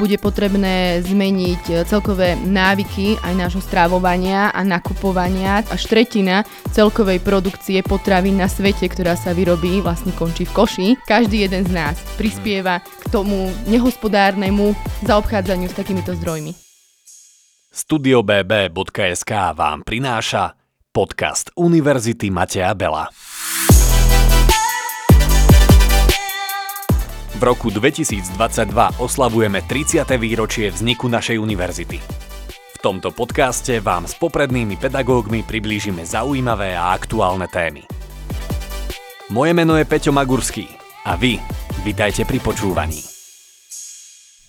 bude potrebné zmeniť e, celkové návyky aj nášho strávovania a nakupovania. Až tretina celkovej produkcie potravín na svete, ktorá sa vyrobí, vlastne končí v koši. Každý jeden z nás prispieva k tomu nehospodárnemu zaobchádzaniu s takýmito zdrojmi. StudioBB.sk vám prináša podcast Univerzity Mateja Bela. V roku 2022 oslavujeme 30. výročie vzniku našej univerzity. V tomto podcaste vám s poprednými pedagógmi priblížime zaujímavé a aktuálne témy. Moje meno je Peťo Magurský a vy, vitajte pri počúvaní.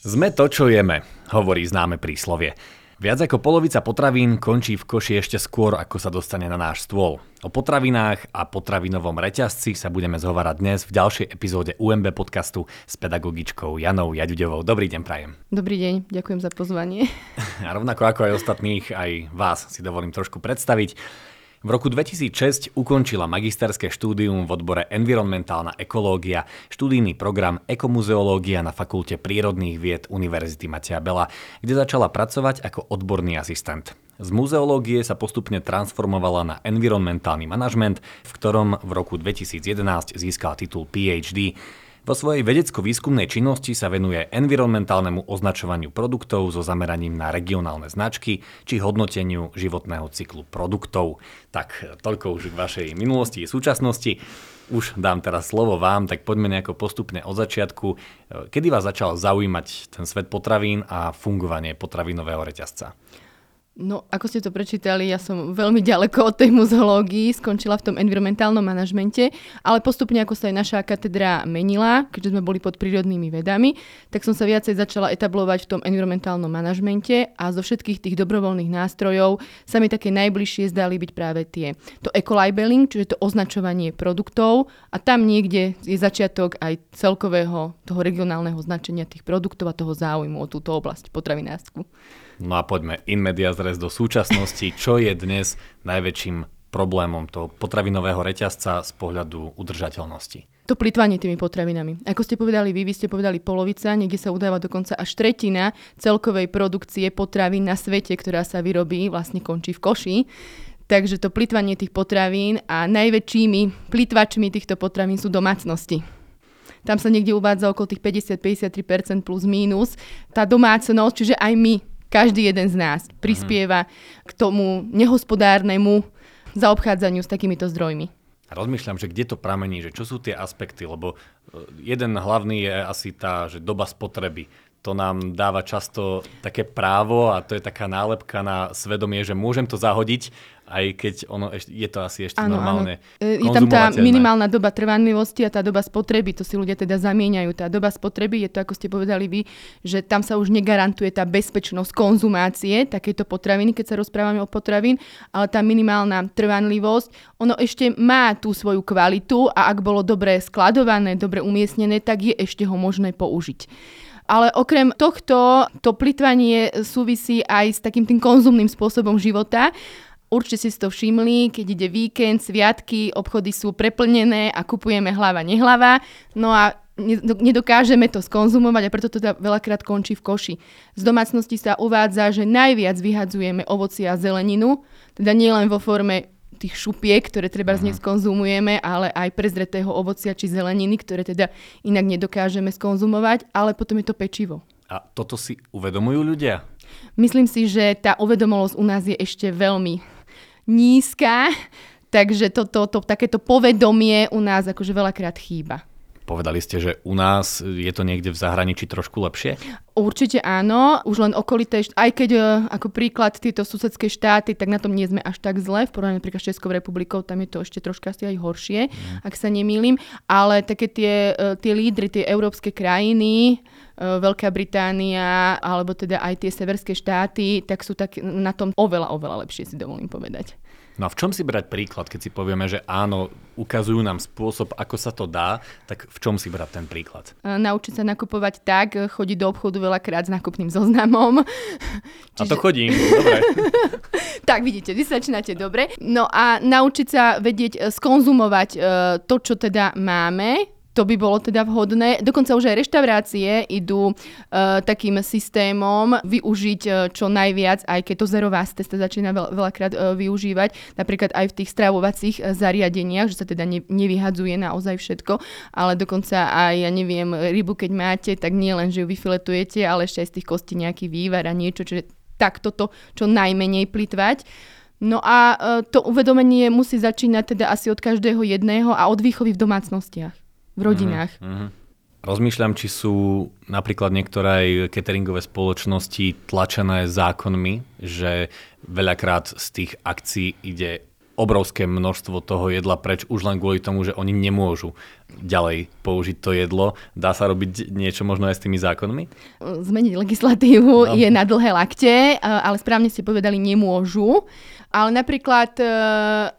Sme to, čo jeme, hovorí známe príslovie. Viac ako polovica potravín končí v koši ešte skôr, ako sa dostane na náš stôl. O potravinách a potravinovom reťazci sa budeme zhovárať dnes v ďalšej epizóde UMB podcastu s pedagogičkou Janou Jaďuďovou. Dobrý deň, prajem. Dobrý deň, ďakujem za pozvanie. A rovnako ako aj ostatných, aj vás si dovolím trošku predstaviť. V roku 2006 ukončila magisterské štúdium v odbore environmentálna ekológia, študijný program ekomuzeológia na Fakulte prírodných vied Univerzity Mateja Bela, kde začala pracovať ako odborný asistent. Z muzeológie sa postupne transformovala na environmentálny manažment, v ktorom v roku 2011 získal titul PhD. Vo svojej vedecko-výskumnej činnosti sa venuje environmentálnemu označovaniu produktov so zameraním na regionálne značky či hodnoteniu životného cyklu produktov. Tak toľko už k vašej minulosti a súčasnosti. Už dám teraz slovo vám, tak poďme nejako postupne od začiatku. Kedy vás začal zaujímať ten svet potravín a fungovanie potravinového reťazca? No, ako ste to prečítali, ja som veľmi ďaleko od tej muzeológii, skončila v tom environmentálnom manažmente, ale postupne, ako sa aj naša katedra menila, keďže sme boli pod prírodnými vedami, tak som sa viacej začala etablovať v tom environmentálnom manažmente a zo všetkých tých dobrovoľných nástrojov sa mi také najbližšie zdali byť práve tie. To eco-labeling, čiže to označovanie produktov a tam niekde je začiatok aj celkového toho regionálneho značenia tých produktov a toho záujmu o túto oblasť potravinárskú. No a poďme in media zres do súčasnosti. Čo je dnes najväčším problémom toho potravinového reťazca z pohľadu udržateľnosti? To plitvanie tými potravinami. Ako ste povedali vy, vy ste povedali polovica, niekde sa udáva dokonca až tretina celkovej produkcie potravín na svete, ktorá sa vyrobí, vlastne končí v koši. Takže to plitvanie tých potravín a najväčšími plitvačmi týchto potravín sú domácnosti. Tam sa niekde uvádza okolo tých 50-53% plus mínus. Tá domácnosť, čiže aj my každý jeden z nás prispieva mm-hmm. k tomu nehospodárnemu zaobchádzaniu s takýmito zdrojmi. Rozmýšľam, že kde to pramení, že čo sú tie aspekty, lebo e, jeden hlavný je asi tá, že doba spotreby. To nám dáva často také právo a to je taká nálepka na svedomie, že môžem to zahodiť aj keď ono je to asi ešte ano, normálne ano. E, je tam tá minimálna doba trvanlivosti a tá doba spotreby, to si ľudia teda zamieňajú. Tá doba spotreby je to, ako ste povedali vy, že tam sa už negarantuje tá bezpečnosť konzumácie takéto potraviny, keď sa rozprávame o potravín, ale tá minimálna trvanlivosť, ono ešte má tú svoju kvalitu a ak bolo dobre skladované, dobre umiestnené, tak je ešte ho možné použiť. Ale okrem tohto, to plitvanie súvisí aj s takým tým konzumným spôsobom života Určite si to všimli, keď ide víkend, sviatky, obchody sú preplnené a kupujeme hlava, nehlava. No a nedokážeme to skonzumovať a preto to teda veľakrát končí v koši. Z domácnosti sa uvádza, že najviac vyhadzujeme ovoci a zeleninu, teda nielen vo forme tých šupiek, ktoré treba z nich mhm. skonzumujeme, ale aj prezretého ovocia či zeleniny, ktoré teda inak nedokážeme skonzumovať, ale potom je to pečivo. A toto si uvedomujú ľudia? Myslím si, že tá uvedomolosť u nás je ešte veľmi nízka, takže toto, to, takéto povedomie u nás akože veľakrát chýba. Povedali ste, že u nás je to niekde v zahraničí trošku lepšie? Určite áno, už len okolité, aj keď e, ako príklad tieto susedské štáty, tak na tom nie sme až tak zle, v porovnaní napríklad s Českou republikou, tam je to ešte troška asi aj horšie, mm. ak sa nemýlim, ale také tie, e, tie lídry, tie európske krajiny, e, Veľká Británia, alebo teda aj tie severské štáty, tak sú tak na tom oveľa, oveľa lepšie, si dovolím povedať. No a v čom si brať príklad, keď si povieme, že áno, ukazujú nám spôsob, ako sa to dá, tak v čom si brať ten príklad? Naučiť sa nakupovať tak, chodiť do obchodu veľakrát s nákupným zoznamom. Čiže... A to chodím, dobre. tak vidíte, vy začínate dobre. No a naučiť sa vedieť skonzumovať to, čo teda máme, to by bolo teda vhodné. Dokonca už aj reštaurácie idú uh, takým systémom využiť uh, čo najviac, aj keď to zerová testa začína veľ, veľakrát uh, využívať, napríklad aj v tých stravovacích uh, zariadeniach, že sa teda ne, nevyhadzuje naozaj všetko, ale dokonca aj, ja neviem, rybu keď máte, tak nie len, že ju vyfiletujete, ale ešte aj z tých kostí nejaký vývar a niečo, čiže takto to čo najmenej plitvať. No a uh, to uvedomenie musí začínať teda asi od každého jedného a od výchovy v domácnostiach v rodinách. Mm-hmm. Rozmýšľam, či sú napríklad niektoré cateringové spoločnosti tlačené zákonmi, že veľakrát z tých akcií ide obrovské množstvo toho jedla preč už len kvôli tomu, že oni nemôžu ďalej použiť to jedlo. Dá sa robiť niečo možno aj s tými zákonmi? Zmeniť legislatívu no. je na dlhé lakte, ale správne ste povedali nemôžu. Ale napríklad e,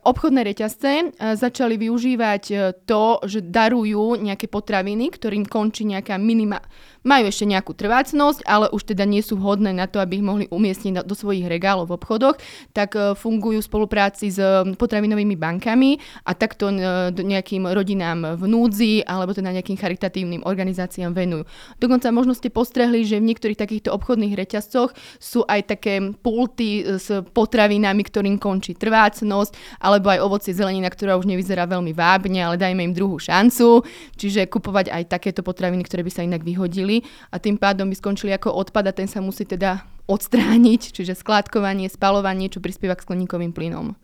obchodné reťazce e, začali využívať e, to, že darujú nejaké potraviny, ktorým končí nejaká minima, majú ešte nejakú trvácnosť, ale už teda nie sú vhodné na to, aby ich mohli umiestniť do svojich regálov v obchodoch, tak e, fungujú v spolupráci s potravinovými bankami a takto e, nejakým rodinám v núdzi alebo teda nejakým charitatívnym organizáciám venujú. Dokonca možno ste postrehli, že v niektorých takýchto obchodných reťazcoch sú aj také pulty s potravinami, ktorým končí trvácnosť, alebo aj ovocie zelenina, ktorá už nevyzerá veľmi vábne, ale dajme im druhú šancu. Čiže kupovať aj takéto potraviny, ktoré by sa inak vyhodili a tým pádom by skončili ako odpad a ten sa musí teda odstrániť, čiže skládkovanie, spalovanie, čo prispieva k skleníkovým plynom.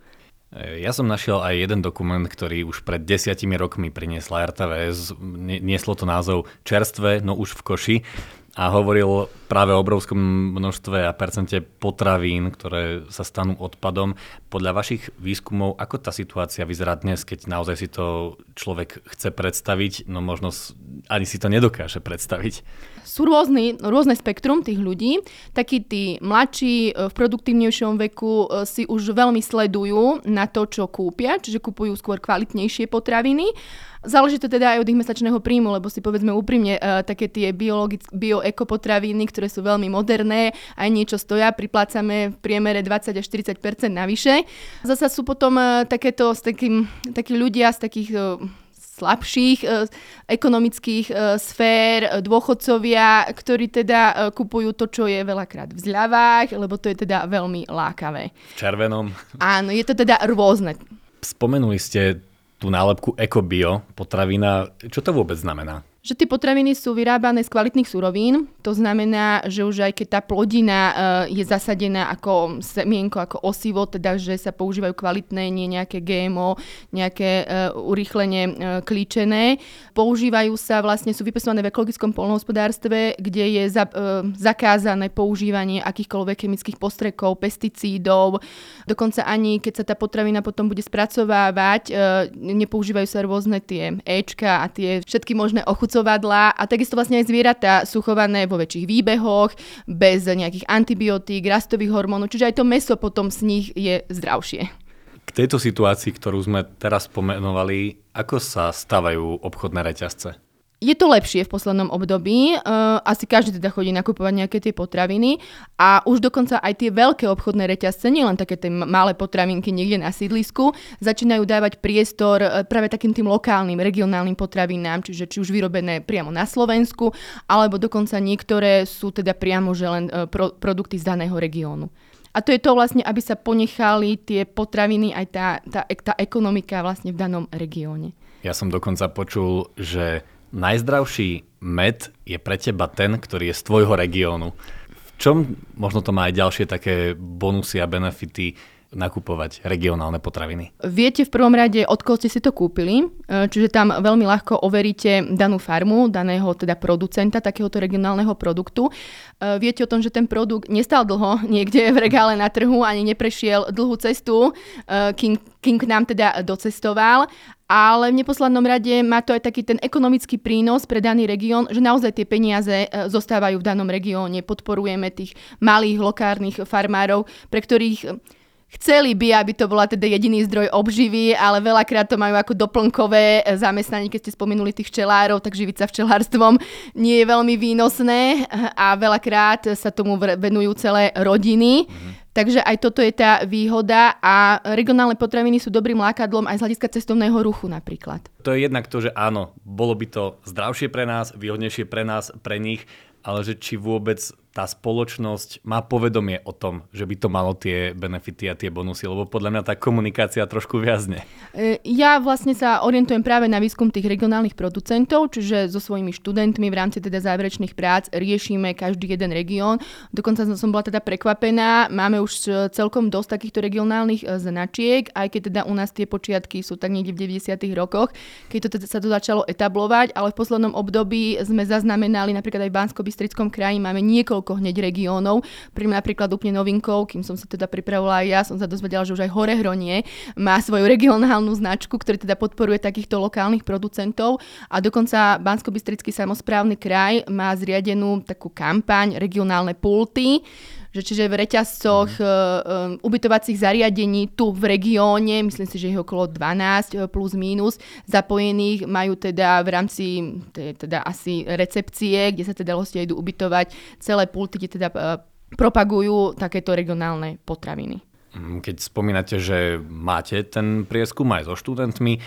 Ja som našiel aj jeden dokument, ktorý už pred desiatimi rokmi priniesla RTVS. Nieslo to názov Čerstvé, no už v koši a hovoril práve o obrovskom množstve a percente potravín, ktoré sa stanú odpadom. Podľa vašich výskumov, ako tá situácia vyzerá dnes, keď naozaj si to človek chce predstaviť, no možno ani si to nedokáže predstaviť? Sú rôzny, rôzne spektrum tých ľudí. Takí tí mladší e, v produktívnejšom veku e, si už veľmi sledujú na to, čo kúpia, čiže kupujú skôr kvalitnejšie potraviny Záleží to teda aj od ich mesačného príjmu, lebo si povedzme úprimne, uh, také tie bio-ekopotraviny, ktoré sú veľmi moderné, aj niečo stoja, priplácame v priemere 20 až 40% navyše. Zasa sú potom uh, takéto, s takým, takí ľudia z takých uh, slabších e, ekonomických e, sfér, e, dôchodcovia, ktorí teda e, kupujú to, čo je veľakrát v zľavách, lebo to je teda veľmi lákavé. V červenom. Áno, je to teda rôzne. Spomenuli ste tú nálepku ekobio potravina. Čo to vôbec znamená? Že tie potraviny sú vyrábané z kvalitných surovín, to znamená, že už aj keď tá plodina uh, je zasadená ako semienko, ako osivo, teda že sa používajú kvalitné, nie nejaké GMO, nejaké uh, urýchlenie uh, klíčené. Používajú sa vlastne, sú vypesované v ekologickom polnohospodárstve, kde je za, zakázané používanie akýchkoľvek chemických postrekov, pesticídov. Dokonca ani keď sa tá potravina potom bude spracovávať, nepoužívajú sa rôzne tie Ečka a tie všetky možné ochucovania spracovadlá a takisto vlastne aj zvieratá sú chované vo väčších výbehoch, bez nejakých antibiotík, rastových hormónov, čiže aj to meso potom z nich je zdravšie. K tejto situácii, ktorú sme teraz pomenovali, ako sa stavajú obchodné reťazce? Je to lepšie v poslednom období, uh, asi každý teda chodí nakupovať nejaké tie potraviny a už dokonca aj tie veľké obchodné reťazce, nielen také tie malé potravinky niekde na sídlisku, začínajú dávať priestor uh, práve takým tým lokálnym, regionálnym potravinám, čiže či už vyrobené priamo na Slovensku, alebo dokonca niektoré sú teda priamo že len uh, pro, produkty z daného regiónu. A to je to vlastne, aby sa ponechali tie potraviny aj tá, tá, tá ekonomika vlastne v danom regióne. Ja som dokonca počul, že najzdravší med je pre teba ten, ktorý je z tvojho regiónu. V čom možno to má aj ďalšie také bonusy a benefity nakupovať regionálne potraviny? Viete v prvom rade, od koho ste si to kúpili, e, čiže tam veľmi ľahko overíte danú farmu, daného teda producenta takéhoto regionálneho produktu. E, viete o tom, že ten produkt nestal dlho niekde v regále na trhu, ani neprešiel dlhú cestu, e, kým, kým k nám teda docestoval ale v neposlednom rade má to aj taký ten ekonomický prínos pre daný región, že naozaj tie peniaze zostávajú v danom regióne. Podporujeme tých malých lokárnych farmárov, pre ktorých Chceli by, aby to bola teda jediný zdroj obživy, ale veľakrát to majú ako doplnkové eh, zamestnanie, keď ste spomenuli tých včelárov, tak živiť sa včelárstvom nie je veľmi výnosné a veľakrát sa tomu venujú celé rodiny. Mm-hmm Takže aj toto je tá výhoda a regionálne potraviny sú dobrým lákadlom aj z hľadiska cestovného ruchu napríklad. To je jednak to, že áno, bolo by to zdravšie pre nás, výhodnejšie pre nás, pre nich, ale že či vôbec tá spoločnosť má povedomie o tom, že by to malo tie benefity a tie bonusy, lebo podľa mňa tá komunikácia trošku viazne. E, ja vlastne sa orientujem práve na výskum tých regionálnych producentov, čiže so svojimi študentmi v rámci teda záverečných prác riešime každý jeden región. Dokonca som bola teda prekvapená, máme už e, celkom dosť takýchto regionálnych e, značiek, aj keď teda u nás tie počiatky sú tak niekde v 90. rokoch, keď to teda sa to začalo etablovať, ale v poslednom období sme zaznamenali napríklad aj v bansko kraji máme niekoľko niekoľko hneď regiónov. Pri napríklad úplne novinkou, kým som sa teda pripravovala aj ja, som sa dozvedela, že už aj Horehronie má svoju regionálnu značku, ktorý teda podporuje takýchto lokálnych producentov a dokonca bansko samozprávny kraj má zriadenú takú kampaň regionálne pulty, že čiže v reťazcoch mm. uh, ubytovacích zariadení tu v regióne, myslím si, že je okolo 12 plus minus zapojených, majú teda v rámci teda asi recepcie, kde sa teda hostia idú ubytovať, celé pulty, kde teda uh, propagujú takéto regionálne potraviny. Mm, keď spomínate, že máte ten prieskum aj so študentmi, e,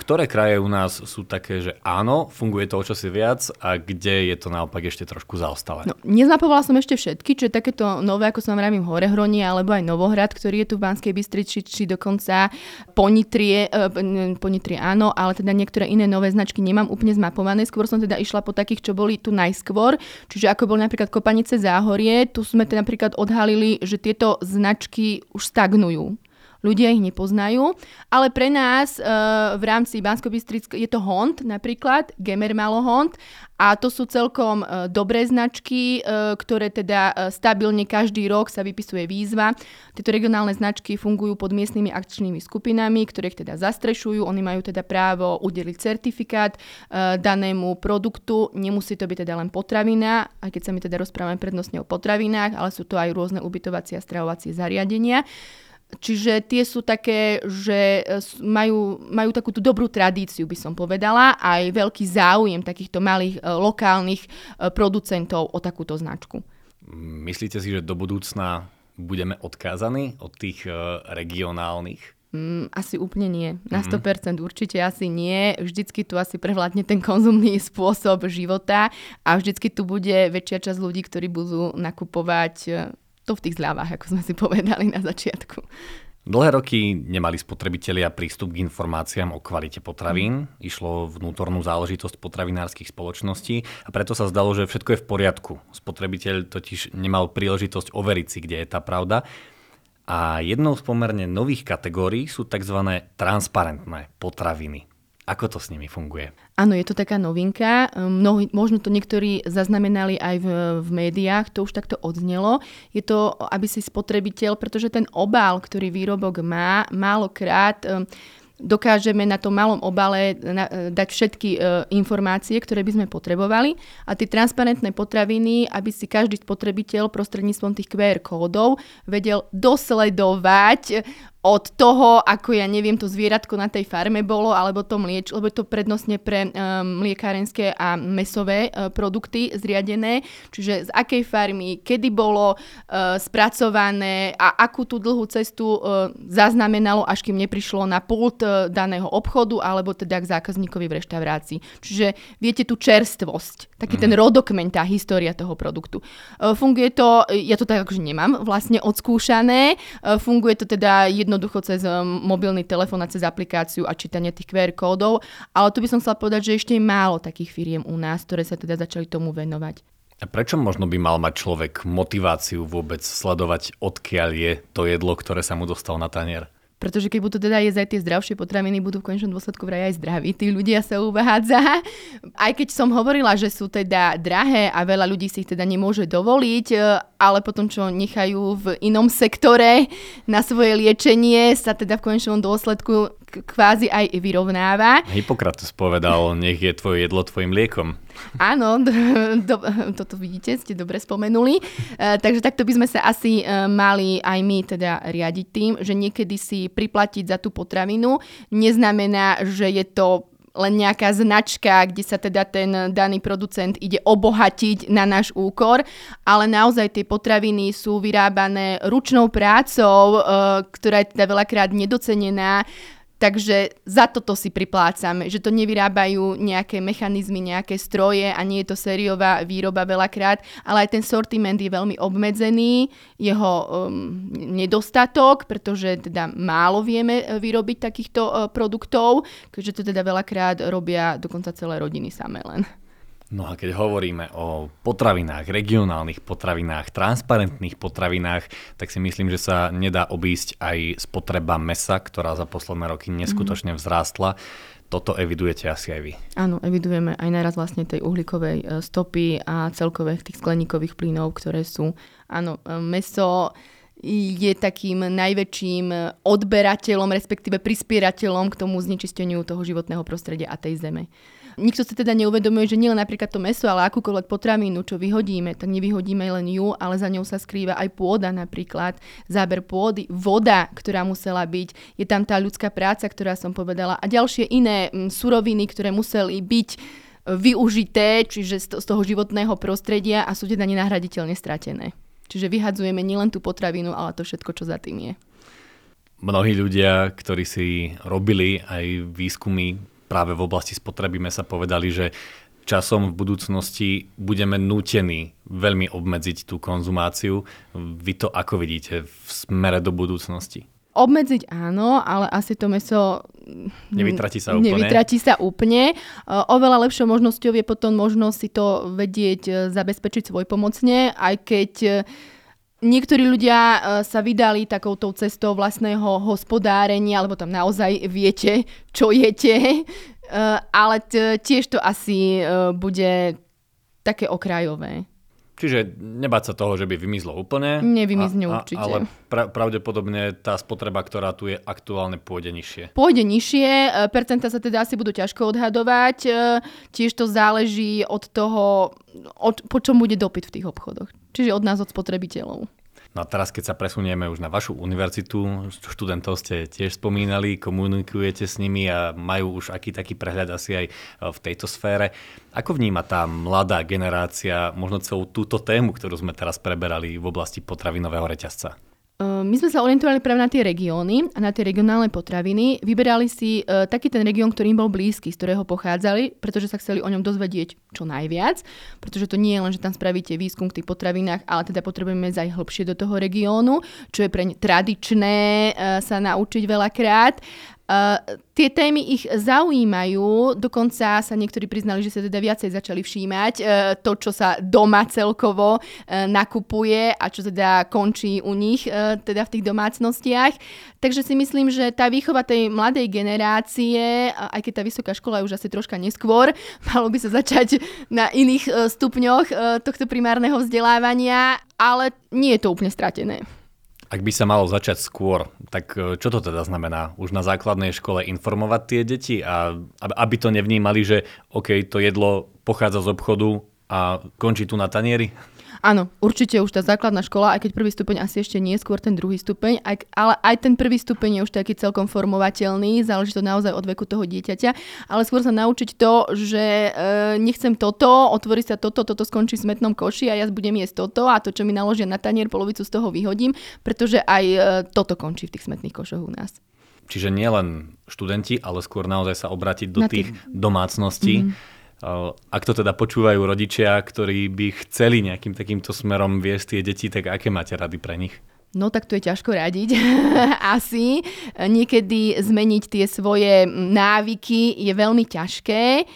ktoré kraje u nás sú také, že áno, funguje to o čosi viac a kde je to naopak ešte trošku zaostalé? No, neznapovala som ešte všetky, čo je takéto nové, ako som vravím, Horehronie alebo aj Novohrad, ktorý je tu v Banskej Bystrici, či dokonca Ponitrie, eh, Ponitrie áno, ale teda niektoré iné nové značky nemám úplne zmapované. Skôr som teda išla po takých, čo boli tu najskôr, čiže ako bol napríklad Kopanice Záhorie, tu sme teda napríklad odhalili, že tieto značky už už. Ľudia ich nepoznajú, ale pre nás e, v rámci bansko je to Hond napríklad, Gemer malo Hond a to sú celkom e, dobré značky, e, ktoré teda e, stabilne každý rok sa vypisuje výzva. Tieto regionálne značky fungujú pod miestnymi akčnými skupinami, ktoré ich teda zastrešujú. Oni majú teda právo udeliť certifikát e, danému produktu. Nemusí to byť teda len potravina, aj keď sa my teda rozprávame prednostne o potravinách, ale sú to aj rôzne ubytovacie a stravovacie zariadenia. Čiže tie sú také, že e, majú, majú takú tú dobrú tradíciu, by som povedala, aj veľký záujem takýchto malých e, lokálnych e, producentov o takúto značku. Myslíte si, že do budúcna budeme odkázaní od tých regionálnych? Mm, asi úplne nie. Na 100% mm-hmm. určite asi nie. Vždycky tu asi prevládne ten konzumný spôsob života a vždycky tu bude väčšia časť ľudí, ktorí budú nakupovať v tých zľavách, ako sme si povedali na začiatku. Dlhé roky nemali spotrebitelia prístup k informáciám o kvalite potravín. Mm. Išlo vnútornú záležitosť potravinárskych spoločností a preto sa zdalo, že všetko je v poriadku. Spotrebiteľ totiž nemal príležitosť overiť si, kde je tá pravda. A jednou z pomerne nových kategórií sú tzv. transparentné potraviny. Ako to s nimi funguje? Áno, je to taká novinka. Mnohí, možno to niektorí zaznamenali aj v, v médiách, to už takto odznelo. Je to, aby si spotrebiteľ, pretože ten obal, ktorý výrobok má, málokrát dokážeme na tom malom obale dať všetky e, informácie, ktoré by sme potrebovali a tie transparentné potraviny, aby si každý spotrebiteľ prostredníctvom tých QR kódov vedel dosledovať od toho, ako ja neviem, to zvieratko na tej farme bolo, alebo to mlieč, lebo je to prednostne pre um, mliekárenské a mesové uh, produkty zriadené, čiže z akej farmy, kedy bolo uh, spracované a akú tú dlhú cestu uh, zaznamenalo, až kým neprišlo na pult uh, daného obchodu, alebo teda k zákazníkovi v reštaurácii. Čiže viete tú čerstvosť, taký ten rodokmen, tá história toho produktu. Uh, funguje to, ja to tak akože nemám vlastne odskúšané, uh, funguje to teda jedno jednoducho cez um, mobilný telefón a cez aplikáciu a čítanie tých QR kódov, ale tu by som chcela povedať, že ešte je málo takých firiem u nás, ktoré sa teda začali tomu venovať. A prečo možno by mal mať človek motiváciu vôbec sledovať, odkiaľ je to jedlo, ktoré sa mu dostalo na tanier? Pretože keď budú teda jesť aj tie zdravšie potraviny, budú v konečnom dôsledku vraj aj zdraví. Tí ľudia sa uvádza. Aj keď som hovorila, že sú teda drahé a veľa ľudí si ich teda nemôže dovoliť, e, ale potom čo nechajú v inom sektore na svoje liečenie, sa teda v konečnom dôsledku kvázi aj vyrovnáva. Hippokrates povedal, nech je tvoje jedlo tvojim liekom. Áno, do, toto vidíte, ste dobre spomenuli. E, takže takto by sme sa asi e, mali aj my teda riadiť tým, že niekedy si priplatiť za tú potravinu neznamená, že je to len nejaká značka, kde sa teda ten daný producent ide obohatiť na náš úkor, ale naozaj tie potraviny sú vyrábané ručnou prácou, e, ktorá je teda veľakrát nedocenená Takže za toto si priplácame, že to nevyrábajú nejaké mechanizmy, nejaké stroje a nie je to sériová výroba veľakrát, ale aj ten sortiment je veľmi obmedzený, jeho um, nedostatok, pretože teda málo vieme e, vyrobiť takýchto uh, produktov, keďže to teda veľakrát robia dokonca celé rodiny samé len. No a keď hovoríme o potravinách, regionálnych potravinách, transparentných potravinách, tak si myslím, že sa nedá obísť aj spotreba mesa, ktorá za posledné roky neskutočne vzrástla. Toto evidujete asi aj vy. Áno, evidujeme aj naraz vlastne tej uhlíkovej e, stopy a celkové tých skleníkových plynov, ktoré sú. Áno, e, meso je takým najväčším odberateľom, respektíve prispierateľom k tomu znečisteniu toho životného prostredia a tej zeme. Nikto sa teda neuvedomuje, že nielen napríklad to meso, ale akúkoľvek potravinu, čo vyhodíme, tak nevyhodíme len ju, ale za ňou sa skrýva aj pôda napríklad, záber pôdy, voda, ktorá musela byť, je tam tá ľudská práca, ktorá som povedala a ďalšie iné m, suroviny, ktoré museli byť e, využité, čiže z toho životného prostredia a sú teda nenahraditeľne stratené. Čiže vyhadzujeme nielen tú potravinu, ale to všetko, čo za tým je. Mnohí ľudia, ktorí si robili aj výskumy práve v oblasti spotreby sa povedali, že časom v budúcnosti budeme nútení veľmi obmedziť tú konzumáciu. Vy to ako vidíte v smere do budúcnosti? Obmedziť áno, ale asi to meso nevytratí sa úplne. Nevytratí sa úplne. Oveľa lepšou možnosťou je potom možnosť si to vedieť e, zabezpečiť svoj pomocne, aj keď e, Niektorí ľudia e, sa vydali takouto cestou vlastného hospodárenia, alebo tam naozaj viete, čo jete, e, ale tiež to asi e, bude také okrajové. Čiže nebáť sa toho, že by vymizlo úplne. Nevymizne určite. Ale pra, pravdepodobne tá spotreba, ktorá tu je aktuálne, pôjde nižšie. Pôjde nižšie, percenta sa teda asi budú ťažko odhadovať. Tiež to záleží od toho, od, po čom bude dopyt v tých obchodoch. Čiže od nás, od spotrebiteľov. No a teraz, keď sa presunieme už na vašu univerzitu, študentov ste tiež spomínali, komunikujete s nimi a majú už aký taký prehľad asi aj e, v tejto sfére. Ako vníma tá mladá generácia možno celú túto tému, ktorú sme teraz preberali v oblasti potravinového reťazca? Ehm, my sme sa orientovali práve na tie regióny a na tie regionálne potraviny. Vyberali si uh, taký ten región, ktorý im bol blízky, z ktorého pochádzali, pretože sa chceli o ňom dozvedieť čo najviac, pretože to nie je len, že tam spravíte výskum v tých potravinách, ale teda potrebujeme zajsť hlbšie do toho regiónu, čo je pre ne tradičné uh, sa naučiť veľakrát. Uh, tie témy ich zaujímajú, dokonca sa niektorí priznali, že sa teda viacej začali všímať uh, to, čo sa doma celkovo uh, nakupuje a čo teda končí u nich, uh, teda v tých domácnostiach. Takže si myslím, že tá výchova tej mladej generácie, uh, aj keď tá vysoká škola je už asi troška neskôr, malo by sa začať na iných uh, stupňoch uh, tohto primárneho vzdelávania, ale nie je to úplne stratené. Ak by sa malo začať skôr, tak e, čo to teda znamená? Už na základnej škole informovať tie deti a aby to nevnímali, že OK, to jedlo pochádza z obchodu a končí tu na tanieri? Áno, určite už tá základná škola, aj keď prvý stupeň asi ešte nie, skôr ten druhý stupeň, aj, ale aj ten prvý stupeň je už taký celkom formovateľný, záleží to naozaj od veku toho dieťaťa, ale skôr sa naučiť to, že e, nechcem toto, otvorí sa toto, toto skončí v smetnom koši a ja budem jesť toto a to, čo mi naložia na tanier, polovicu z toho vyhodím, pretože aj e, toto končí v tých smetných košoch u nás. Čiže nielen študenti, ale skôr naozaj sa obrátiť do na tých, tých domácností. Mm-hmm ak to teda počúvajú rodičia, ktorí by chceli nejakým takýmto smerom viesť tie deti, tak aké máte rady pre nich? No tak to je ťažko radiť. Asi. Niekedy zmeniť tie svoje návyky je veľmi ťažké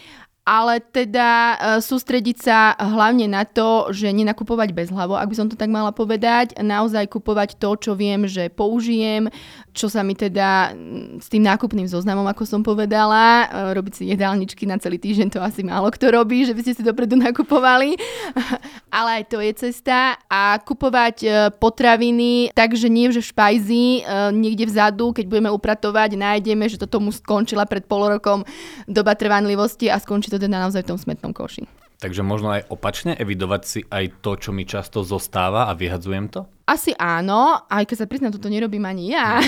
ale teda e, sústrediť sa hlavne na to, že nenakupovať bez hlavo, ak by som to tak mala povedať, naozaj kupovať to, čo viem, že použijem, čo sa mi teda s tým nákupným zoznamom, ako som povedala, e, robiť si jedálničky na celý týždeň, to asi málo kto robí, že by ste si dopredu nakupovali, ale aj to je cesta. A kupovať e, potraviny, takže nie že v špajzi, niekde vzadu, keď budeme upratovať, nájdeme, že toto mu skončila pred pol rokom doba trvanlivosti a skončí to to teda naozaj v tom smetnom koši. Takže možno aj opačne evidovať si aj to, čo mi často zostáva a vyhadzujem to? Asi áno, aj keď sa priznám, toto nerobím ani ja.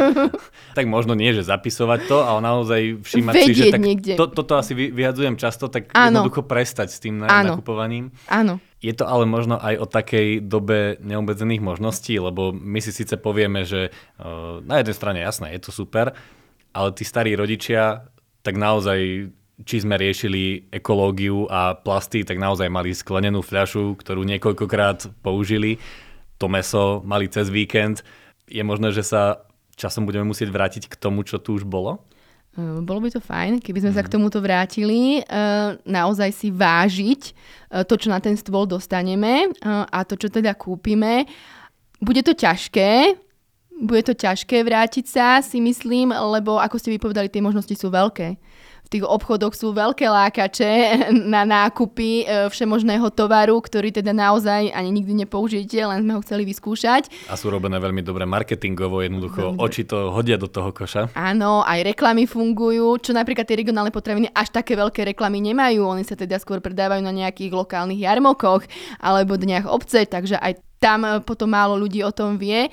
tak možno nie, že zapisovať to, ale naozaj všímať Vedieť si, že tak niekde. to, toto asi vyhadzujem často, tak Áno. jednoducho prestať s tým na- Áno. nakupovaním. Áno. Je to ale možno aj o takej dobe neobmedzených možností, lebo my si síce povieme, že uh, na jednej strane jasné, je to super, ale tí starí rodičia, tak naozaj, či sme riešili ekológiu a plasty, tak naozaj mali sklenenú fľašu, ktorú niekoľkokrát použili. To meso mali cez víkend. Je možné, že sa časom budeme musieť vrátiť k tomu, čo tu už bolo? Uh, Bolo by to fajn, keby sme sa k tomuto vrátili, uh, naozaj si vážiť uh, to, čo na ten stôl dostaneme uh, a to, čo teda kúpime. Bude to ťažké, bude to ťažké vrátiť sa, si myslím, lebo ako ste vypovedali, tie možnosti sú veľké. Tých obchodoch sú veľké lákače na nákupy e, všemožného tovaru, ktorý teda naozaj ani nikdy nepoužijete, len sme ho chceli vyskúšať. A sú robené veľmi dobre marketingovo, jednoducho Veľmi oči to hodia do toho koša. Áno, aj reklamy fungujú, čo napríklad tie regionálne potraviny až také veľké reklamy nemajú. Oni sa teda skôr predávajú na nejakých lokálnych jarmokoch alebo dniach obce, takže aj tam potom málo ľudí o tom vie.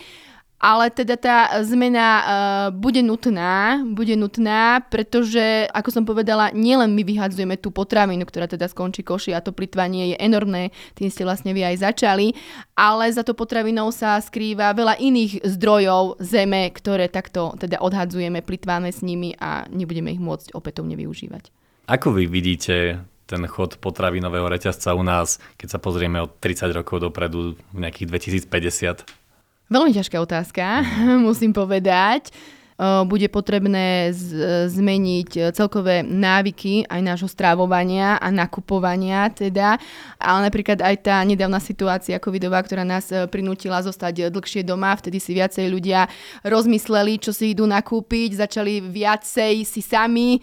Ale teda tá zmena uh, bude nutná, bude nutná, pretože, ako som povedala, nielen my vyhadzujeme tú potravinu, ktorá teda skončí koši a to plitvanie je enormné, tým ste vlastne vy aj začali, ale za to potravinou sa skrýva veľa iných zdrojov zeme, ktoré takto teda odhadzujeme, plitváme s nimi a nebudeme ich môcť opätovne využívať. Ako vy vidíte ten chod potravinového reťazca u nás, keď sa pozrieme od 30 rokov dopredu nejakých 2050? Veľmi ťažká otázka, musím povedať. Bude potrebné z- zmeniť celkové návyky aj nášho strávovania a nakupovania teda. Ale napríklad aj tá nedávna situácia covidová, ktorá nás e, prinútila zostať dlhšie doma, vtedy si viacej ľudia rozmysleli, čo si idú nakúpiť, začali viacej si sami e,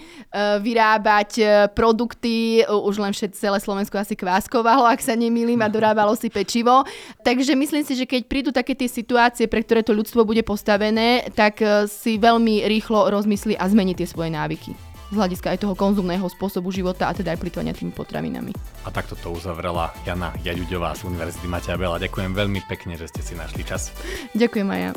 vyrábať e, produkty, už len všetci celé Slovensko asi kváskovalo, ak sa nemýlim, a dorábalo si pečivo. Takže myslím si, že keď prídu také tie situácie, pre ktoré to ľudstvo bude postavené, tak e, si veľmi rýchlo rozmyslí a zmení tie svoje návyky z hľadiska aj toho konzumného spôsobu života a teda aj plitvania tými potravinami. A takto to uzavrela Jana Jaďuďová z Univerzity Matia Bela. Ďakujem veľmi pekne, že ste si našli čas. Ďakujem aj ja.